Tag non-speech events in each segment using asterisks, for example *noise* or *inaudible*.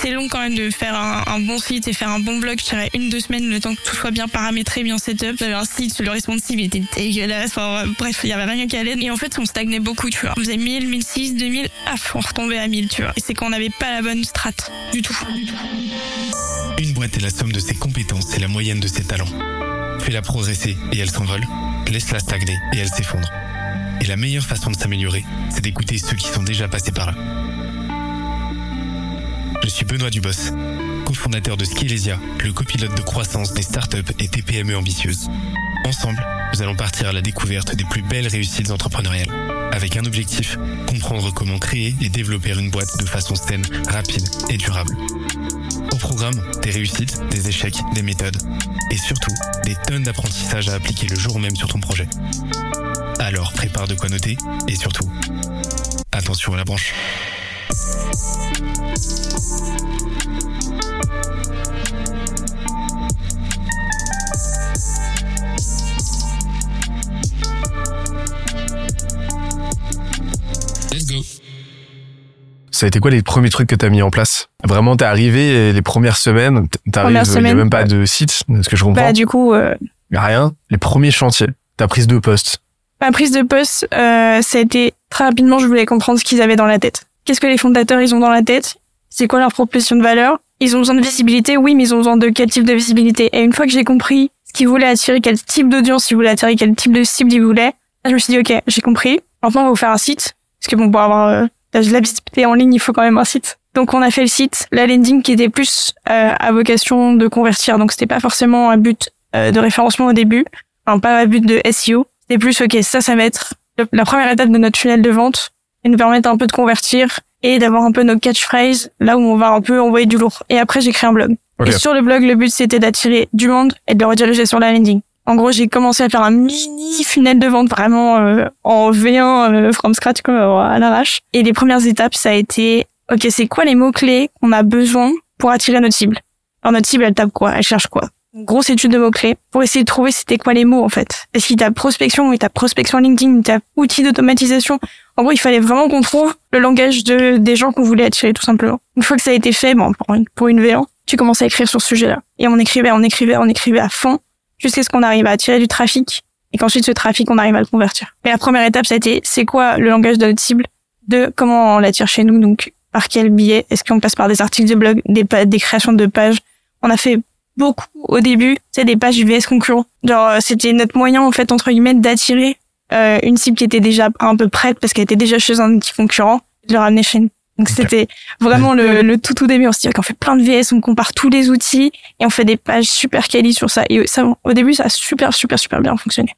c'est long quand même de faire un, bon site et faire un bon blog. Je dirais une, deux semaines, le temps que tout soit bien paramétré, bien setup. J'avais un site, le responsive était dégueulasse. Enfin, bref, il y avait rien qui allait. Et en fait, on stagnait beaucoup, tu vois. On faisait 1000, 1006, 2000, ah, on retombait à 1000, tu vois. Et c'est qu'on n'avait pas la bonne strat. Du tout. Une boîte est la somme de ses compétences et la moyenne de ses talents. Fais-la progresser et elle s'envole. Laisse-la stagner et elle s'effondre. Et la meilleure façon de s'améliorer, c'est d'écouter ceux qui sont déjà passés par là. Je suis Benoît Dubos, cofondateur de Skillesia, le copilote de croissance des startups et TPME ambitieuses. Ensemble, nous allons partir à la découverte des plus belles réussites entrepreneuriales. Avec un objectif, comprendre comment créer et développer une boîte de façon saine, rapide et durable. Au programme, des réussites, des échecs, des méthodes et surtout des tonnes d'apprentissages à appliquer le jour même sur ton projet. Alors prépare de quoi noter et surtout, attention à la branche. Let's go. Ça a été quoi les premiers trucs que tu as mis en place? Vraiment, t'es arrivé et les premières semaines, t'arrives, il semaine, n'y a même pas de site, ce que je comprends. Bah du coup, euh... rien. Les premiers chantiers, ta prise de poste. Ma prise de poste, euh, ça a été très rapidement. Je voulais comprendre ce qu'ils avaient dans la tête. Qu'est-ce que les fondateurs ils ont dans la tête? C'est quoi leur proposition de valeur? Ils ont besoin de visibilité, oui, mais ils ont besoin de quel type de visibilité? Et une fois que j'ai compris ce qu'ils voulaient attirer, quel type d'audience ils voulaient attirer, quel type de cible ils voulaient, là, je me suis dit ok, j'ai compris. Maintenant, on va vous faire un site parce que bon, pour avoir euh, la visibilité en ligne, il faut quand même un site. Donc on a fait le site, la landing qui était plus euh, à vocation de convertir. Donc c'était pas forcément un but euh, de référencement au début, enfin pas un but de SEO. C'était plus ok, ça ça va être la première étape de notre tunnel de vente et nous permettre un peu de convertir et d'avoir un peu nos catchphrases là où on va un peu envoyer du lourd. Et après j'ai créé un blog. Okay. Et sur le blog, le but c'était d'attirer du monde et de le rediriger sur la landing. En gros, j'ai commencé à faire un mini funnel de vente vraiment euh, en V1 euh, from scratch comme euh, à l'arrache. Et les premières étapes, ça a été OK, c'est quoi les mots clés qu'on a besoin pour attirer notre cible? Alors notre cible, elle tape quoi? Elle cherche quoi? Grosse étude de mots clés pour essayer de trouver c'était quoi les mots en fait. Est-ce qu'il tape prospection, il tape prospection LinkedIn, il outils d'automatisation? En gros, il fallait vraiment qu'on trouve le langage de des gens qu'on voulait attirer tout simplement. Une fois que ça a été fait, bon pour une, pour une V1, tu commences à écrire sur ce sujet-là. Et on écrivait, on écrivait, on écrivait à fond jusqu'à ce qu'on arrive à attirer du trafic et qu'ensuite ce trafic on arrive à le convertir. Et la première étape ça a été c'est quoi le langage de notre cible, de comment on l'attire chez nous, donc par quel biais, est-ce qu'on passe par des articles de blog, des créations de pages? On a fait beaucoup au début, c'est des pages UVS concurrents. Genre c'était notre moyen en fait entre guillemets d'attirer euh, une cible qui était déjà un peu prête parce qu'elle était déjà chez un outil concurrent, de le ramener chez nous. Donc c'était vraiment le, le, tout tout début. On se dit qu'on fait plein de VS, on compare tous les outils et on fait des pages super quali sur ça. Et ça, au début, ça a super super super bien fonctionné.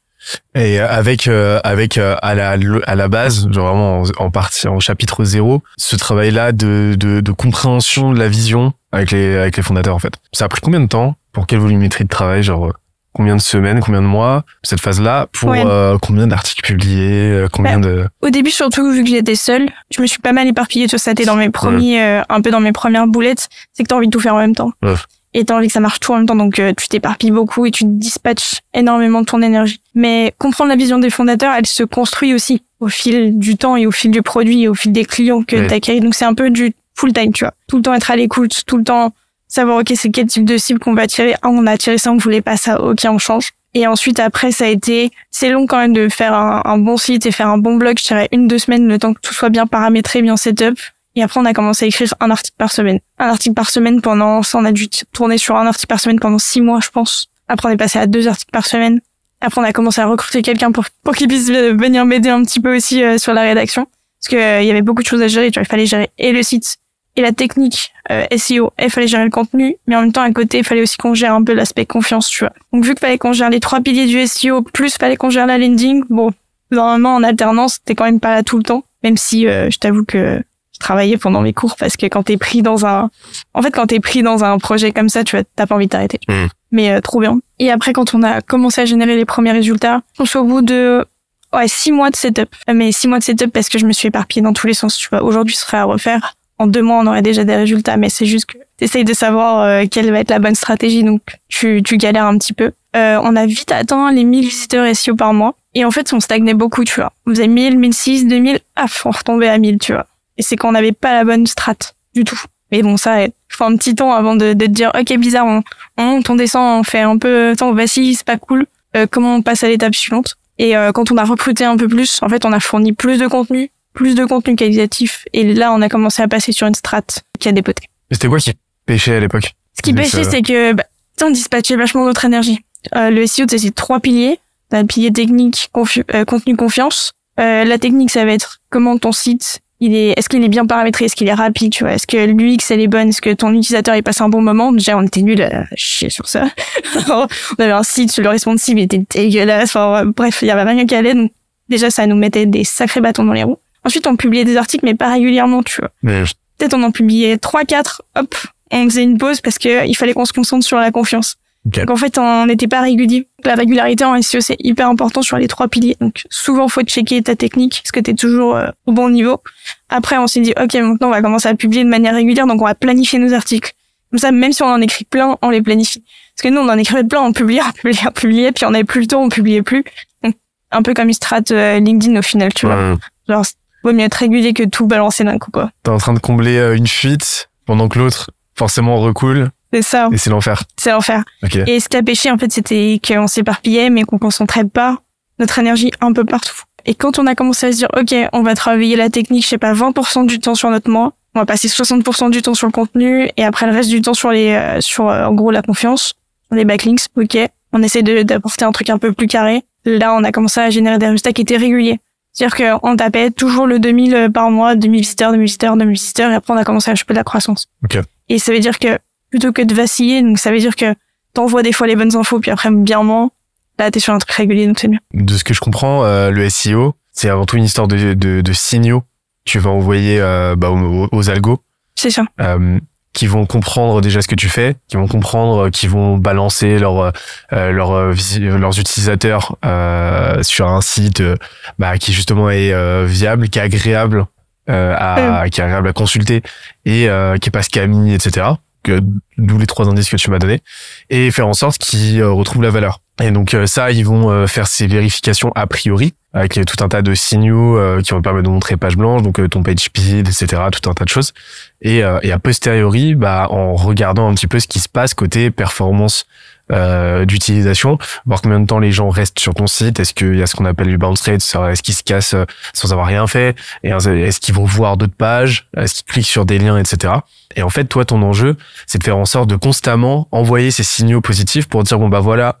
Et avec euh, avec euh, à la à la base, genre vraiment en, en partie en chapitre zéro, ce travail-là de, de de compréhension de la vision avec les avec les fondateurs en fait. Ça a pris combien de temps pour quelle volumétrie de travail, genre combien de semaines, combien de mois cette phase-là pour Ouais. euh, combien d'articles publiés, euh, combien de Au début, surtout vu que j'étais seule, je me suis pas mal éparpillée. Tu vois, ça a été dans mes premiers, euh, un peu dans mes premières boulettes. C'est que t'as envie de tout faire en même temps. Ouais. Et t'as envie que ça marche tout en même temps, donc euh, tu t'éparpilles beaucoup et tu dispatches énormément de ton énergie. Mais comprendre la vision des fondateurs, elle se construit aussi au fil du temps et au fil du produit et au fil des clients que Ouais. t'accueilles. Donc c'est un peu du full time, tu vois. Tout le temps être à l'écoute, tout le temps savoir ok c'est quel type de cible qu'on va attirer. Ah on a attiré ça, on voulait pas ça, ok on change. Et ensuite après ça a été c'est long quand même de faire un, bon site et faire un bon blog. Je dirais une deux semaines le temps que tout soit bien paramétré, bien setup. Et après on a commencé à écrire un article par semaine. Un article par semaine pendant ça on a dû tourner sur un article par semaine pendant six mois je pense. Après on est passé à deux articles par semaine. Après on a commencé à recruter quelqu'un pour pour qu'il puisse venir m'aider un petit peu aussi euh, sur la rédaction parce que euh, il y avait beaucoup de choses à gérer. Tu vois, il fallait gérer et le site et la technique euh, SEO, il fallait gérer le contenu, mais en même temps à côté, il fallait aussi qu'on gère un peu l'aspect confiance, tu vois. Donc vu qu'il fallait qu'on gère les trois piliers du SEO, plus fallait qu'on gère la landing, bon, normalement en alternance, t'es quand même pas là tout le temps, même si euh, je t'avoue que je travaillais pendant mes cours parce que quand t'es pris dans un, en fait quand t'es pris dans un projet comme ça, tu vois, t'as pas envie de t'arrêter. Mm. Mais euh, trop bien. Et après quand on a commencé à générer les premiers résultats, on se au bout de ouais six mois de setup, mais six mois de setup parce que je me suis éparpillée dans tous les sens, tu vois. Aujourd'hui, ce serait à refaire en deux mois, on aurait déjà des résultats, mais c'est juste que t'essayes de savoir euh, quelle va être la bonne stratégie, donc tu, tu galères un petit peu. Euh, on a vite atteint les 1000 visiteurs SEO par mois, et en fait, on stagnait beaucoup, tu vois. On faisait 1000, 1006, 2000, ah, on retombait à 1000, tu vois. Et c'est qu'on n'avait pas la bonne strat du tout. Mais bon, ça, faut un petit temps avant de, de te dire ok bizarre on, on monte on descend on fait un peu on vacille c'est pas cool Euh, comment on passe à l'étape suivante? Et euh, quand on a recruté un peu plus en fait on a fourni plus de contenu plus de contenu qualitatif. Et là on a commencé à passer sur une strat qui a dépoté. Mais c'était quoi qui pêchait à l'époque? Ce qui pêchait c'est que bah, on dispatchait vachement notre énergie euh, le SEO c'est ces trois piliers. T'as le pilier technique confi- euh, contenu confiance. Euh, la technique ça va être comment ton site il est est-ce qu'il est bien paramétré est-ce qu'il est rapide tu vois? Est-ce que l'UX elle est bonne? Est-ce que ton utilisateur il passe un bon moment? Déjà on était nul à chier sur ça. *laughs* On avait un site le responsive il était dégueulasse. Enfin bref il y avait rien qui allait. Donc déjà ça nous mettait des sacrés bâtons dans les roues ensuite on publiait des articles mais pas régulièrement tu vois. Mais peut-être on en publiait trois quatre hop on faisait une pause parce que il fallait qu'on se concentre sur la confiance. Ok. donc en fait on n'était pas régulier. La régularité en SEO c'est hyper important sur les trois piliers. Donc souvent faut checker ta technique est-ce que tu es toujours euh, au bon niveau. Après on s'est dit ok maintenant on va commencer à publier de manière régulière. Donc on va planifier nos articles. Comme ça même si on en écrit plein on les planifie. Parce que nous on en écrivait plein on publiait *laughs* on publiait on publiait puis on avait plus le temps on publiait plus. Donc un peu comme une strat euh, LinkedIn au final tu vois. Genre vaut mieux être régulier que tout balancer d'un coup quoi t'es en train de combler euh, une fuite pendant que l'autre forcément recoule c'est ça et c'est l'enfer. c'est l'enfer Ok. Et ce qui a pêché, en fait, c'était qu'on s'éparpillait, mais qu'on concentrait pas notre énergie un peu partout. Et quand on a commencé à se dire, OK, on va travailler la technique, je sais pas, 20% du temps sur notre mois, on va passer 60% du temps sur le contenu, et après le reste du temps sur les, euh, sur, euh, en gros, la confiance, les backlinks, OK. On essaie d'apporter un truc un peu plus carré. Là, on a commencé à générer des résultats qui étaient réguliers. C'est-à-dire qu'on tapait toujours le 2000 par mois, 2000 visiteurs, 2000 visiteurs, 2000 visiteurs, et après on a commencé à choper de la croissance. Ok. Et ça veut dire que, plutôt que de vaciller, donc ça veut dire que t'envoies des fois les bonnes infos, puis après bien moins, là t'es sur un truc régulier, donc c'est mieux. De ce que je comprends, euh, le SEO, c'est avant tout une histoire de, de, de signaux que tu vas envoyer euh, bah, aux, aux algos C'est ça. euh, qui vont comprendre déjà ce que tu fais, qui vont comprendre, euh, qui vont balancer leur, euh, euh, leur, euh, leurs utilisateurs euh, sur un site bah, qui justement est euh, viable, qui est agréable euh, à, qui est agréable à consulter et euh, qui est pas scammy, etc. D'où les trois indices que tu m'as donnés et faire en sorte qu'ils retrouvent la valeur. Et donc euh, ça, ils vont euh, faire ces vérifications a priori avec euh, tout un tas de signaux qui vont permettre de montrer page blanche, donc ton page speed, etc. Tout un tas de choses. Et, et a posteriori, bah, en regardant un petit peu ce qui se passe côté performance euh, d'utilisation, voir combien de temps les gens restent sur ton site, est-ce qu'il y a ce qu'on appelle du bounce rate, est-ce qu'ils se cassent sans avoir rien fait, est-ce qu'ils vont voir d'autres pages, est-ce qu'ils cliquent sur des liens, etc. Et en fait, toi, ton enjeu, c'est de faire en sorte de constamment envoyer ces signaux positifs pour dire bon bah voilà,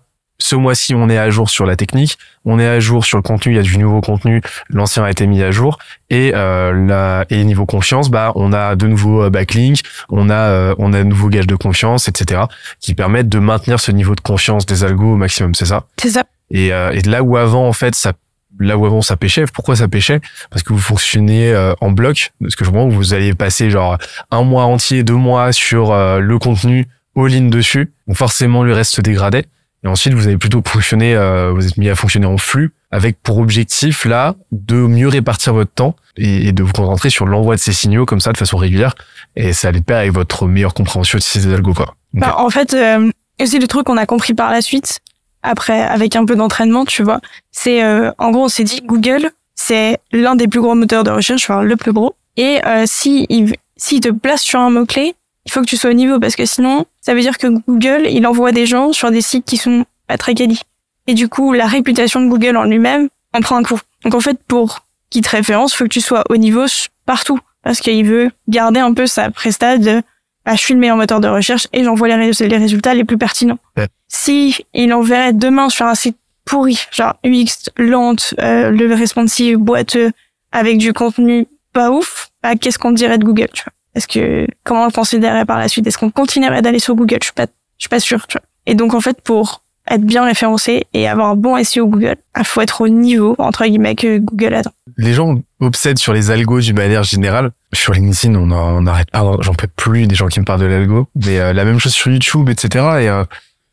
ce mois-ci on est à jour sur la technique, on est à jour sur le contenu, il y a du nouveau contenu, l'ancien a été mis à jour et euh, la et niveau confiance, bah on a de nouveaux euh, backlinks, on a euh, on a de nouveaux gages de confiance, etc. qui permettent de maintenir ce niveau de confiance des algos au maximum, c'est ça? C'est ça. Et, euh, et là où avant en fait ça là où avant ça pêchait, pourquoi ça pêchait? Parce que vous fonctionnez euh, en bloc, parce que je que vous allez passer genre un mois entier, deux mois sur euh, le contenu all-in dessus, donc forcément le reste se dégradait. Et ensuite vous avez plutôt fonctionné, euh, vous êtes mis à fonctionner en flux, avec pour objectif là de mieux répartir votre temps et, de vous concentrer sur l'envoi de ces signaux comme ça de façon régulière. Et ça allait pair avec votre meilleure compréhension de ces algos quoi. Bah, en fait, euh, c'est le truc qu'on a compris par la suite, après, avec un peu d'entraînement, tu vois. C'est, euh, en gros, on s'est dit, Google, c'est l'un des plus gros moteurs de recherche, enfin, le plus gros. Et euh, si il, s'il te place sur un mot-clé, il faut que tu sois au niveau, parce que sinon, ça veut dire que Google, il envoie des gens sur des sites qui sont pas très quali. Et du coup, la réputation de Google en lui-même en prend un coup. Donc en fait, pour qu'il te référence, faut que tu sois au niveau partout. Parce qu'il veut garder un peu sa presta de ah, je suis le meilleur moteur de recherche et j'envoie les, les résultats les plus pertinents. Ouais. Si il enverrait demain sur un site pourri, genre UX lente, euh, le responsive boiteux, avec du contenu pas ouf, bah, qu'est-ce qu'on dirait de Google, tu vois? Est-ce que comment on le considérerait par la suite? Est-ce qu'on continuerait d'aller sur Google? Je suis pas, je suis pas sûre. Tu vois et donc en fait, pour être bien référencé et avoir un bon SEO Google, il faut être au niveau entre guillemets que Google attend. les gens obsèdent sur les algos d'une manière générale. Sur LinkedIn, on en- on arrête pas, j'en peux plus des gens qui me parlent de l'algo. Mais euh, la même chose sur YouTube, etc. Et euh,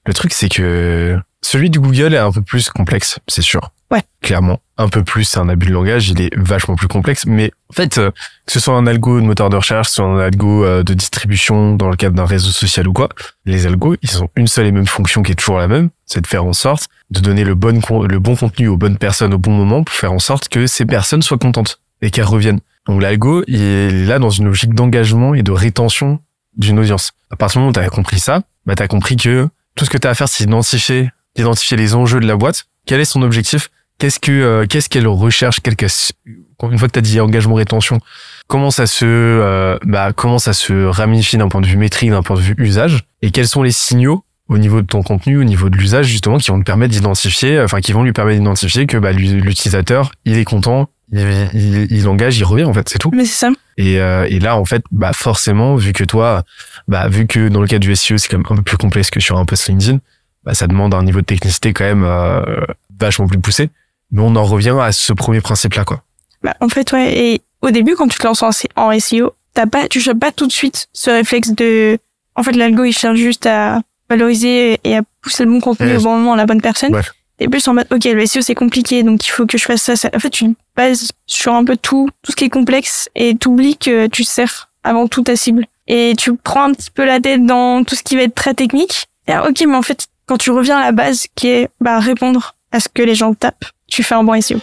le truc, c'est que celui du Google est un peu plus complexe, c'est sûr. Ouais. Clairement. Un peu plus, c'est un abus de langage, il est vachement plus complexe. Mais en fait, euh, que ce soit un algo de moteur de recherche, que ce soit un algo euh, de distribution dans le cadre d'un réseau social ou quoi, les algos, ils ont une seule et même fonction qui est toujours la même, c'est de faire en sorte de donner le bon, le bon contenu aux bonnes personnes au bon moment pour faire en sorte que ces personnes soient contentes et qu'elles reviennent. Donc l'algo, il est là dans une logique d'engagement et de rétention d'une audience. À partir du moment où tu as compris ça, bah, tu as compris que tout ce que tu as à faire, c'est d'identifier, d'identifier les enjeux de la boîte. Quel est son objectif? Qu'est-ce que euh, qu'est-ce qu'elle recherche? Une fois que tu as dit engagement rétention, comment ça se euh, bah comment ça se ramifie d'un point de vue métrique, d'un point de vue usage? Et quels sont les signaux au niveau de ton contenu, au niveau de l'usage justement qui vont te permettre d'identifier enfin qui vont lui permettre d'identifier que bah l'utilisateur, il est content, il, il, engage, il revient en fait, c'est tout. Mais c'est ça. Et, euh, et là en fait, bah forcément, vu que toi, bah vu que dans le cas du SEO c'est quand même un peu plus complexe que sur un post LinkedIn, bah ça demande un niveau de technicité quand même euh, vachement plus poussé. Mais on en revient à ce premier principe là quoi. Bah en fait ouais. Et au début quand tu te lances en, SEO, t'as pas, tu chopes pas tout de suite ce réflexe de, en fait l'algo il cherche juste à valoriser et à pousser le bon contenu au bon moment à la bonne personne. Ouais et plus en mode ok le SEO c'est compliqué donc il faut que je fasse ça, ça. en fait tu bases sur un peu tout tout ce qui est complexe et t'oublies que tu sers avant tout ta cible et tu prends un petit peu la tête dans tout ce qui va être très technique et ok mais en fait quand tu reviens à la base qui est bah répondre à ce que les gens tapent tu fais un bon SEO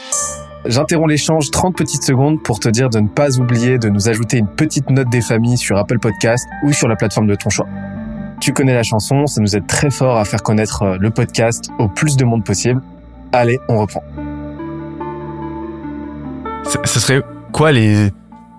J'interromps l'échange 30 petites secondes pour te dire de ne pas oublier de nous ajouter une petite note des familles sur Apple Podcast ou sur la plateforme de ton choix. Tu connais la chanson, ça nous aide très fort à faire connaître euh, le podcast au plus de monde possible. Allez, on reprend. Ce serait quoi les,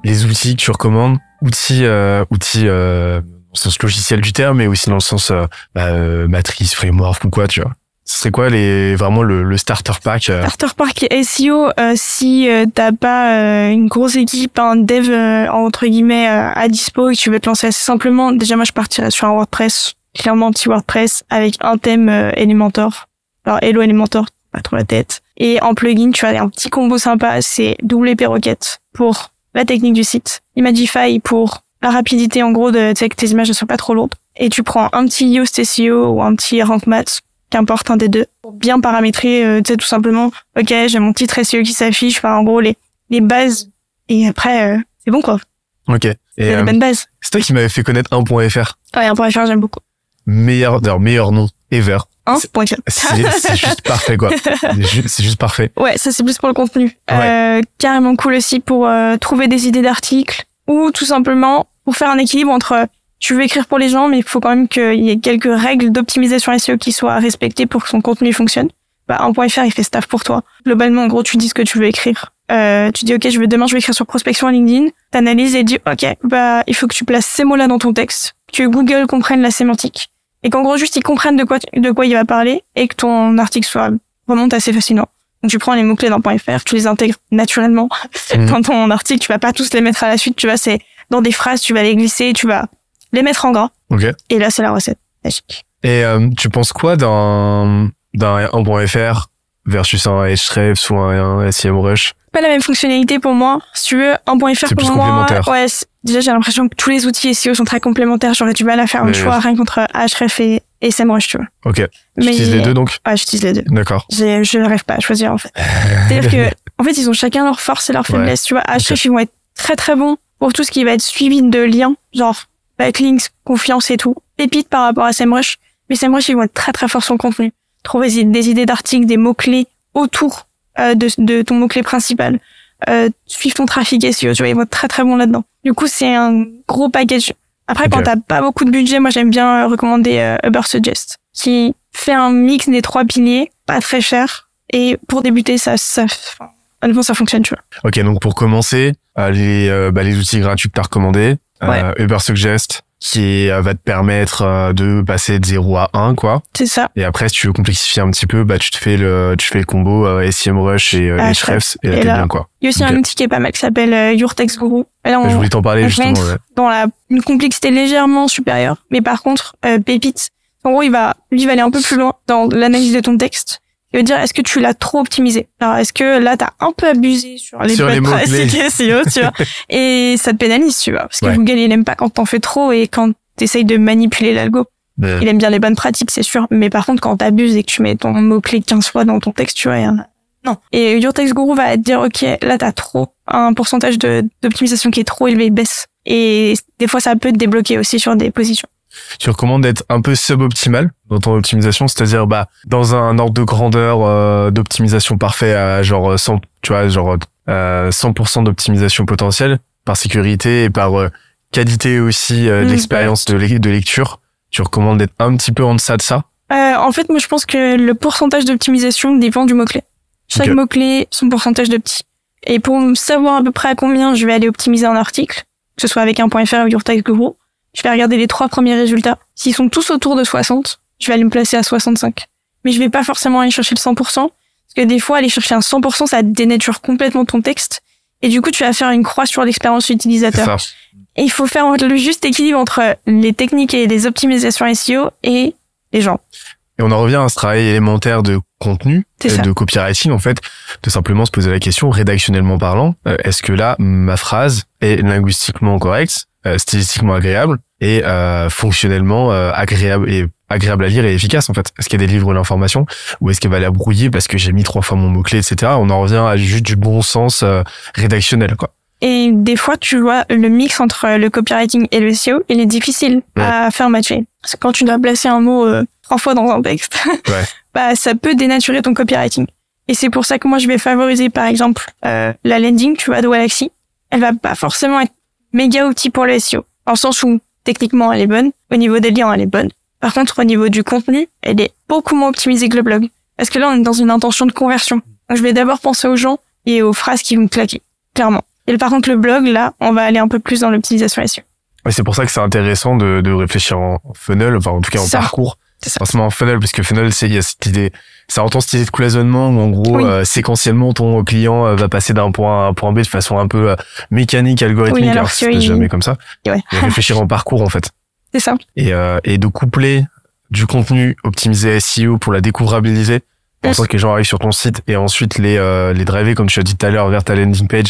les outils que tu recommandes? Outils, euh, outils euh, sens logiciel du terme, mais aussi dans le sens euh, bah, euh, matrice, framework ou quoi, tu vois ce serait quoi les vraiment le, le starter pack euh Starter pack SEO euh, si euh, t'as pas une grosse équipe, un dev entre guillemets à dispo et tu veux te lancer assez simplement. Déjà moi je partirais sur un WordPress, clairement petit WordPress avec un thème Elementor. Alors Hello Elementor, pas trop la tête. Et en plugin tu as un petit combo sympa, c'est WP Rocket pour la technique du site, Imagify pour la rapidité en gros de que tes images ne soient pas trop lourdes. Et tu prends un petit Yoast SEO ou un petit Rank Math qu'importe un des deux, pour bien paramétrer, euh, tu sais, tout simplement, ok, j'ai mon titre SEO qui s'affiche, enfin, en gros, les, les bases, et après, euh, c'est bon, quoi. Ok. Et, euh, bonne base. C'est toi qui m'avais fait connaître 1.fr. Ouais, 1.fr, j'aime beaucoup. Meilleur, d'ailleurs, meilleur nom ever. 1.fr. C'est juste parfait, quoi. C'est juste, parfait. Ouais, ça, c'est plus pour le contenu. Euh, carrément cool aussi pour euh, trouver des idées d'articles, ou tout simplement pour faire un équilibre entre tu veux écrire pour les gens, mais il faut quand même qu'il y ait quelques règles d'optimisation SEO qui soient respectées pour que son contenu fonctionne. Bah, un point .fr, il fait staff pour toi. Globalement, en gros, tu dis ce que tu veux écrire. Euh, tu dis, OK, je veux, demain, je vais écrire sur prospection à LinkedIn. T'analyses et dis, OK, bah, il faut que tu places ces mots-là dans ton texte, que Google comprenne la sémantique. Et qu'en gros, juste, ils comprennent de quoi, de quoi il va parler et que ton article soit remonte assez facilement. Donc, tu prends les mots-clés d'un point .fr, tu les intègres naturellement mmh. dans ton article. Tu vas pas tous les mettre à la suite. Tu vois, c'est dans des phrases, tu vas les glisser, tu vas les mettre en gras. Okay. Et là, c'est la recette magique. Et euh, tu penses quoi d'un d'un .fr versus un Ahrefs ou un, un SEMrush Pas la même fonctionnalité pour moi. Si tu veux, un .fr pour plus moi, ouais, déjà j'ai l'impression que tous les outils SEO sont très complémentaires. J'aurais du mal à faire un choix rien contre Ahrefs et, et SEMrush, tu vois. Ok. Mais utilises les deux donc Ouais, j'utilise les deux. D'accord. Je rêve pas à choisir en fait. C'est-à-dire que *laughs* en fait, ils ont chacun leurs forces et leurs faiblesses. Tu vois, Ahrefs ils vont être très très bons pour tout ce qui va être suivi de liens, genre backlinks, confiance et tout. Pépite par rapport à SEMrush. Mais SEMrush, ils vont être très très forts sur le contenu. Trouver des idées d'articles, des mots-clés autour euh, de, de, ton mot-clé principal. Euh, suivre ton trafic SEO, tu vois, ils vont être très très bons là-dedans. Du coup, c'est un gros package. Après, quand t'as pas beaucoup de budget, moi j'aime bien euh, recommander euh, Ubersuggest, qui fait un mix des trois piliers, pas très cher. Et pour débuter, ça, ça, honnêtement, ça fonctionne, tu vois. Ok, donc pour commencer, euh, les, bah, les outils gratuits que t'as recommandés, euh, Uber Suggest qui euh, va te permettre euh, de passer de 0 à 1 quoi. C'est ça. Et après si tu veux complexifier un petit peu, bah tu te fais le tu fais le combo euh, SEMrush et euh, Ahrefs et là t'es bien quoi. Il y a aussi un outil qui est pas mal qui s'appelle Your Text Guru. là, on, je voulais t'en parler justement dans la une complexité légèrement supérieure, mais par contre Pépite en gros, il va, lui, il va aller un peu plus loin dans l'analyse de ton texte il veut dire est-ce que tu l'as trop optimisé? Alors est-ce que là t'as un peu abusé sur les sur les mots SEO, *laughs* tu vois. *laughs* Et ça te pénalise, tu vois, parce que Google il aime pas quand t'en fais trop et quand t'essayes de manipuler l'algo. Il aime bien les bonnes pratiques, c'est sûr, mais par contre quand t'abuses et que tu mets ton mot clé 15 fois dans ton texte, tu vois, non. Et Your Text Guru va te dire ok, là t'as trop un pourcentage de d'optimisation qui est trop élevé, baisse. Et des fois ça peut te débloquer aussi sur des positions tu recommandes d'être un peu suboptimal dans ton optimisation, c'est-à-dire bah dans un ordre de grandeur euh, d'optimisation parfait à genre 100, tu vois, genre euh, 100% d'optimisation potentielle par sécurité et par euh, qualité aussi euh, de Mm, l'expérience de, lec- de lecture, tu recommandes d'être un petit peu en deçà de ça Euh, en fait, moi, je pense que le pourcentage d'optimisation dépend du mot-clé. Chaque mot-clé, son pourcentage de petit. Et pour savoir à peu près à combien je vais aller optimiser un article, que ce soit avec un .fr ou Your Guru, je vais regarder les trois premiers résultats. S'ils sont tous autour de 60, je vais aller me placer à 65. Mais je vais pas forcément aller chercher le 100%, parce que des fois, aller chercher un 100%, ça dénature complètement ton texte. Et du coup, tu vas faire une croix sur l'expérience utilisateur. Et il faut faire le juste équilibre entre les techniques et les optimisations SEO et les gens. Et on en revient à ce travail élémentaire de contenu, euh, de copywriting, en fait, de simplement se poser la question, rédactionnellement parlant, euh, est-ce que là, ma phrase est linguistiquement correcte, stylistiquement agréable et euh, fonctionnellement euh, agréable et agréable à lire et efficace en fait Est-ce qu'elle délivre l'information ou est-ce qu'elle va la brouiller parce que j'ai mis trois fois mon mot-clé, etc. On en revient à juste du bon sens euh, rédactionnel, quoi. Et des fois, tu vois, le mix entre le copywriting et le SEO, il est difficile Ouais. à faire matcher. Parce que quand tu dois placer un mot euh, trois fois dans un texte, *laughs* Ouais. *laughs* bah, ça peut dénaturer ton copywriting. Et c'est pour ça que moi, je vais favoriser, par exemple, euh, la landing, tu vois, de Galaxy. Elle va pas forcément être méga outil pour le SEO. En sens où, techniquement, elle est bonne. Au niveau des liens, elle est bonne. Par contre, au niveau du contenu, elle est beaucoup moins optimisée que le blog. Parce que là, on est dans une intention de conversion. Donc, je vais d'abord penser aux gens et aux phrases qui vont me claquer. Clairement. Et par contre, le blog, là, on va aller un peu plus dans l'optimisation SEO. C'est pour ça que c'est intéressant de, de réfléchir en en funnel, enfin en tout cas en Ça. parcours. C'est ça. Forcément en funnel, parce que funnel, c'est il y a cette idée, ça entend cette idée de cloisonnement où en gros, Oui. euh, séquentiellement, ton client euh, va passer d'un point A à un point B de façon un peu euh, mécanique, algorithmique. Oui, alors alors passe il- jamais comme ça. Ouais. Et réfléchir en parcours en fait. C'est ça. Et, euh, et de coupler du contenu optimisé SEO pour la découvrabiliser, Mm. sorte que les gens arrivent sur ton site et ensuite les euh, les driver comme tu as dit tout à l'heure vers ta landing page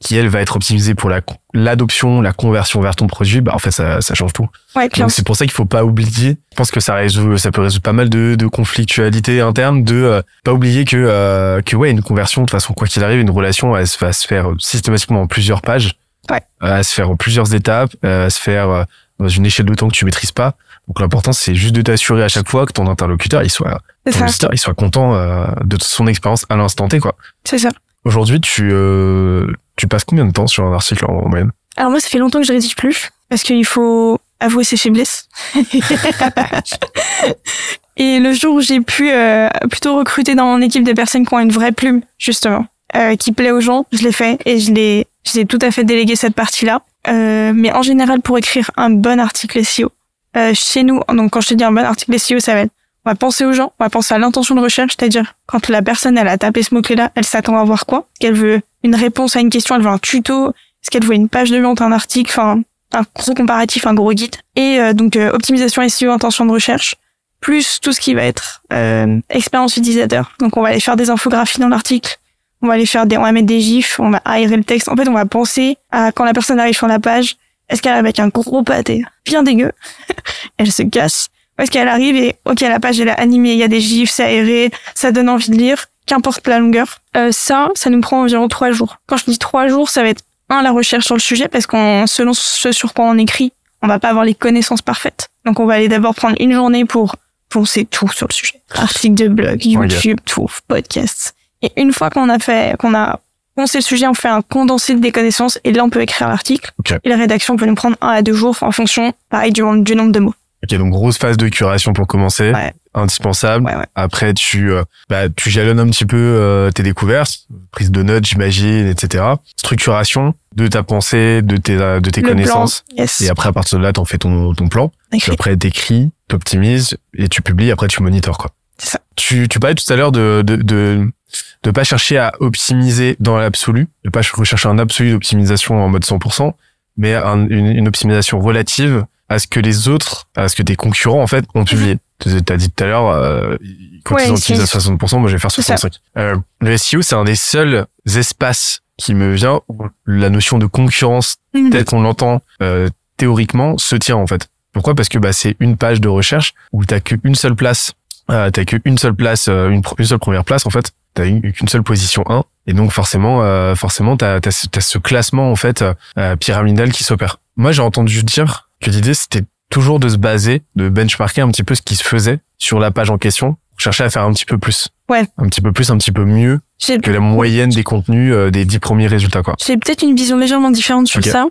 qui elle va être optimisée pour la l'adoption, la conversion vers ton produit, bah en fait ça ça change tout. Ouais. Donc c'est pour ça qu'il faut pas oublier. Je pense que ça résout, ça peut résoudre pas mal de, de conflictualité interne, de euh, pas oublier que euh, que ouais une conversion de toute façon quoi qu'il arrive, une relation elle se va se faire systématiquement en plusieurs pages, Ouais. euh, à se faire en plusieurs étapes, euh, à se faire euh, dans une échelle de temps que tu maîtrises pas. Donc l'important c'est juste de t'assurer à chaque fois que ton interlocuteur il soit C'est ton ça. visiteur, il soit content euh, de son expérience à l'instant T quoi. C'est ça. Aujourd'hui tu euh, tu passes combien de temps sur un article en, en moyenne? Alors moi, ça fait longtemps que je rédige plus. Parce qu'il faut avouer ses faiblesses. *laughs* Et le jour où j'ai pu euh, plutôt recruter dans mon équipe des personnes qui ont une vraie plume, justement, euh, qui plaît aux gens, je l'ai fait et je l'ai, je l'ai tout à fait délégué cette partie-là. Euh, mais en général, pour écrire un bon article SEO, euh, chez nous, donc quand je te dis un bon article SEO, ça va être, on va penser aux gens, on va penser à l'intention de recherche, c'est-à-dire quand la personne elle a tapé ce mot-clé-là, elle s'attend à voir quoi? Qu'elle veut une réponse à une question, elle veut un tuto, est-ce qu'elle veut une page de vente, un article, enfin un gros comparatif, un gros guide? Et euh, donc euh, optimisation SEO, intention de recherche, plus tout ce qui va être euh, expérience utilisateur. Donc on va aller faire des infographies dans l'article, on va aller faire des, on va mettre des gifs, on va aérer le texte. En fait, on va penser à quand la personne arrive sur la page, est-ce qu'elle arrive avec un gros pâté bien dégueu, *laughs* elle se casse, ou est-ce qu'elle arrive et ok la page elle est animée, il y a des gifs, c'est aéré, ça donne envie de lire, qu'importe la longueur. Euh, ça, ça nous prend environ trois jours. Quand je dis trois jours, ça va être un la recherche sur le sujet parce qu'on selon ce sur quoi on écrit, on va pas avoir les connaissances parfaites. Donc on va aller d'abord prendre une journée pour poncer tout sur le sujet. Articles de blog, YouTube, tout, podcasts. Et une fois qu'on a fait, qu'on a poncé le sujet, on fait un condensé des connaissances et là on peut écrire l'article. Ok. Et la rédaction peut nous prendre un à deux jours en fonction, pareil, du, du nombre de mots. Ok, donc grosse phase de curation pour commencer, Ouais. indispensable. Ouais, ouais. Après, tu euh, bah, tu jalonnes un petit peu euh, tes découvertes, prise de notes, j'imagine, etc. Structuration de ta pensée, de tes euh, de tes Le connaissances. plan, yes. Et après, à partir de là, t'en fais ton ton plan. Puis Écrit. après, t'écris, t'optimises et tu publies. Après, tu monitores quoi. Ça. Tu tu parlais tout à l'heure de de de de pas chercher à optimiser dans l'absolu, de pas rechercher un absolu d'optimisation en mode 100%, mais un- une, une optimisation relative à ce que les autres, à ce que tes concurrents en fait ont publié. Tu as dit tout à l'heure, euh, quand Ouais, ils optimisent à c'est- 60%, moi je vais faire C'est ça. 65. Euh, le SEO, c'est un des seuls espaces qui me vient où la notion de concurrence Mhm. telle qu'on l'entend euh, théoriquement se tient en fait. Pourquoi? Parce que bah, c'est une page de recherche où t'as qu'une seule place, euh, t'as qu'une seule place, euh, une, une seule première place en fait. T'as une- qu'une seule position 1 et donc forcément, euh, forcément t'as as, ce- t'as ce classement en fait euh, pyramidal qui s'opère. Moi j'ai entendu dire que l'idée c'était toujours de se baser, de benchmarker un petit peu ce qui se faisait sur la page en question, chercher à faire un petit peu plus. Ouais. Un petit peu plus, un petit peu mieux que la moyenne des contenus euh, des dix premiers résultats quoi. J'ai peut-être une vision légèrement différente sur ça.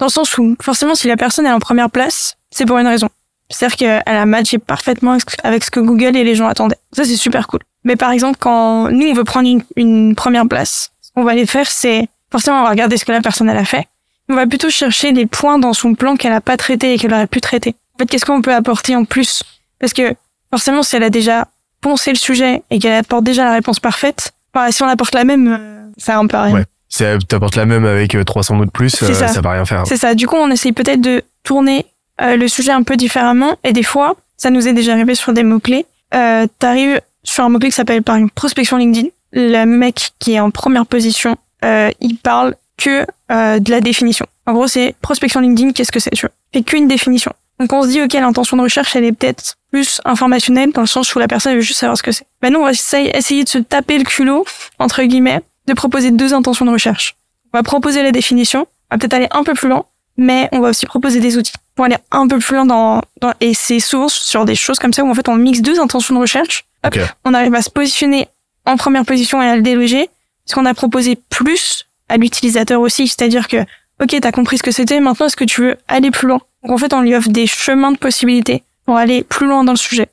Dans le sens où, forcément, si la personne est en première place, c'est pour une raison. C'est-à-dire qu'elle a matché parfaitement avec ce que Google et les gens attendaient. Ça, c'est super cool. Mais par exemple, quand nous, on veut prendre une, une première place, ce qu'on va aller faire, c'est forcément, on va regarder ce que la personne elle a fait. On va plutôt chercher des points dans son plan qu'elle a pas traité et qu'elle aurait pu traiter. En fait, qu'est-ce qu'on peut apporter en plus? Parce que forcément, si elle a déjà poncé le sujet et qu'elle apporte déjà la réponse parfaite, bah, si on apporte la même, euh, ça un peu rien. Ouais. Si t'apportes la même avec 300 mots de plus, euh, ça. ça va rien faire. C'est ça. Du coup, on essaye peut-être de tourner euh, le sujet un peu différemment. Et des fois, ça nous est déjà arrivé sur des mots-clés. Euh, T'arrives sur un mot-clé qui s'appelle par une prospection LinkedIn. Le mec qui est en première position, euh, il parle que euh, de la définition. En gros, c'est prospection LinkedIn, qu'est-ce que c'est tu vois? Fait qu'une définition. Donc on se dit, ok, l'intention de recherche, elle est peut-être plus informationnelle, dans le sens où la personne veut juste savoir ce que c'est. Ben nous, on va essayer de se taper le culot, entre guillemets, de proposer deux intentions de recherche. On va proposer la définition, on va peut-être aller un peu plus loin, mais on va aussi proposer des outils pour aller un peu plus loin dans, dans et ces sources sur des choses comme ça où en fait on mixe deux intentions de recherche. On arrive à se positionner en première position et à le déloger. Parce qu'on a proposé plus à l'utilisateur aussi, c'est-à-dire que ok, t'as compris ce que c'était, maintenant est-ce que tu veux aller plus loin? Donc en fait, on lui offre des chemins de possibilités pour aller plus loin dans le sujet.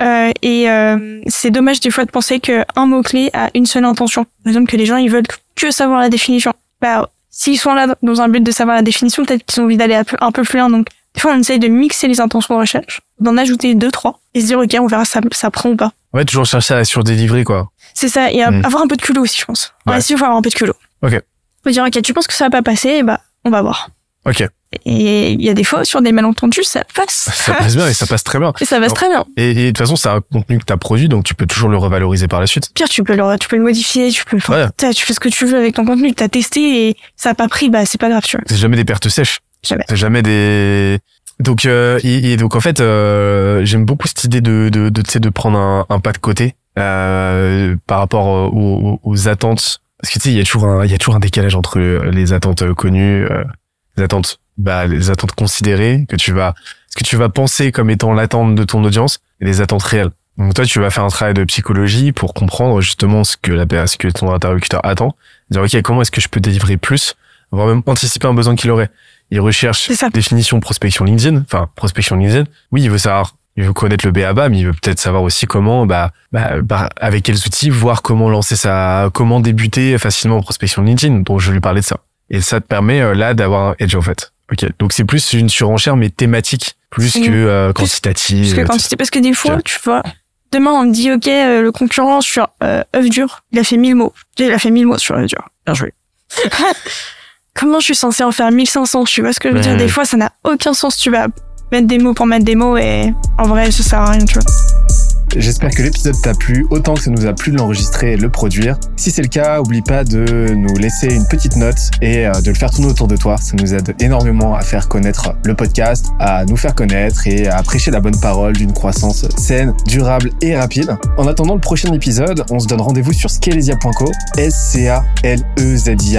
Euh, et euh, c'est dommage des fois de penser qu'un mot-clé a une seule intention. Par exemple, que les gens, ils veulent que savoir la définition. Bah, s'ils sont là dans un but de savoir la définition, peut-être qu'ils ont envie d'aller un peu plus loin. Donc, des fois, on essaye de mixer les intentions de recherche, d'en ajouter deux, trois, et se dire, OK, on verra ça, ça prend ou pas. Ouais, toujours chercher à surdélivrer, quoi. C'est ça, et hmm. avoir un peu de culot aussi, je pense. Ouais. il faut avoir un peu de culot. Ok. Faut dire, OK, tu penses que ça va pas passer, bah, on va voir. Ok. Et il y a des fois, sur des malentendus, ça passe. Ça passe bien et ça passe très bien. Et ça passe très bien. Et, de toute façon, c'est un contenu que tu as produit, donc tu peux toujours le revaloriser par la suite. Pire, tu peux le, tu peux le modifier, tu peux le, tu fais ce que tu veux avec ton contenu, tu as testé et ça a pas pris, bah, c'est pas grave, tu vois. C'est jamais des pertes sèches. Jamais. C'est jamais des, donc, euh, et, donc en fait, euh, j'aime beaucoup cette idée de, de, de, de prendre un, un, pas de côté euh, par rapport aux, aux, attentes. Parce que tu sais, il y a toujours un, il y a toujours un décalage entre les attentes connues, euh, les attentes, bah, les attentes considérées que tu vas, ce que tu vas penser comme étant l'attente de ton audience et les attentes réelles. Donc toi, tu vas faire un travail de psychologie pour comprendre justement ce que la, ce que ton interlocuteur attend. Dire ok, comment est-ce que je peux délivrer plus, voire même anticiper un besoin qu'il aurait? Il recherche définition prospection LinkedIn, enfin prospection LinkedIn. Oui, il veut savoir, il veut connaître le BABA, mais il veut peut-être savoir aussi comment, bah, bah, bah, avec quels outils, voir comment lancer sa, comment débuter facilement en prospection LinkedIn. Donc je lui parlais de ça. Et ça te permet euh, là d'avoir un edge en fait. Ok. Donc c'est plus une surenchère mais thématique plus que euh, quantitative. Plus que quantité, parce que des fois, tu vois, demain on me dit ok euh, le concurrent sur euh, œuf dur, il a fait 1000 mots. Il a fait 1000 mots sur œuf dur. Bien joué. *laughs* comment je suis censée en faire 1500 Tu vois ce que je veux dire? Des fois, ça n'a aucun sens. Tu vas mettre des mots pour mettre des mots et en vrai, ça sert à rien, tu vois. J'espère que l'épisode t'a plu autant que ça nous a plu de l'enregistrer et de le produire. Si c'est le cas, oublie pas de nous laisser une petite note et euh, de le faire tourner autour de toi. Ça nous aide énormément à faire connaître le podcast, à nous faire connaître et à prêcher la bonne parole d'une croissance saine, durable et rapide. En attendant le prochain épisode, on se donne rendez-vous sur scalesia.co, s c a l e z i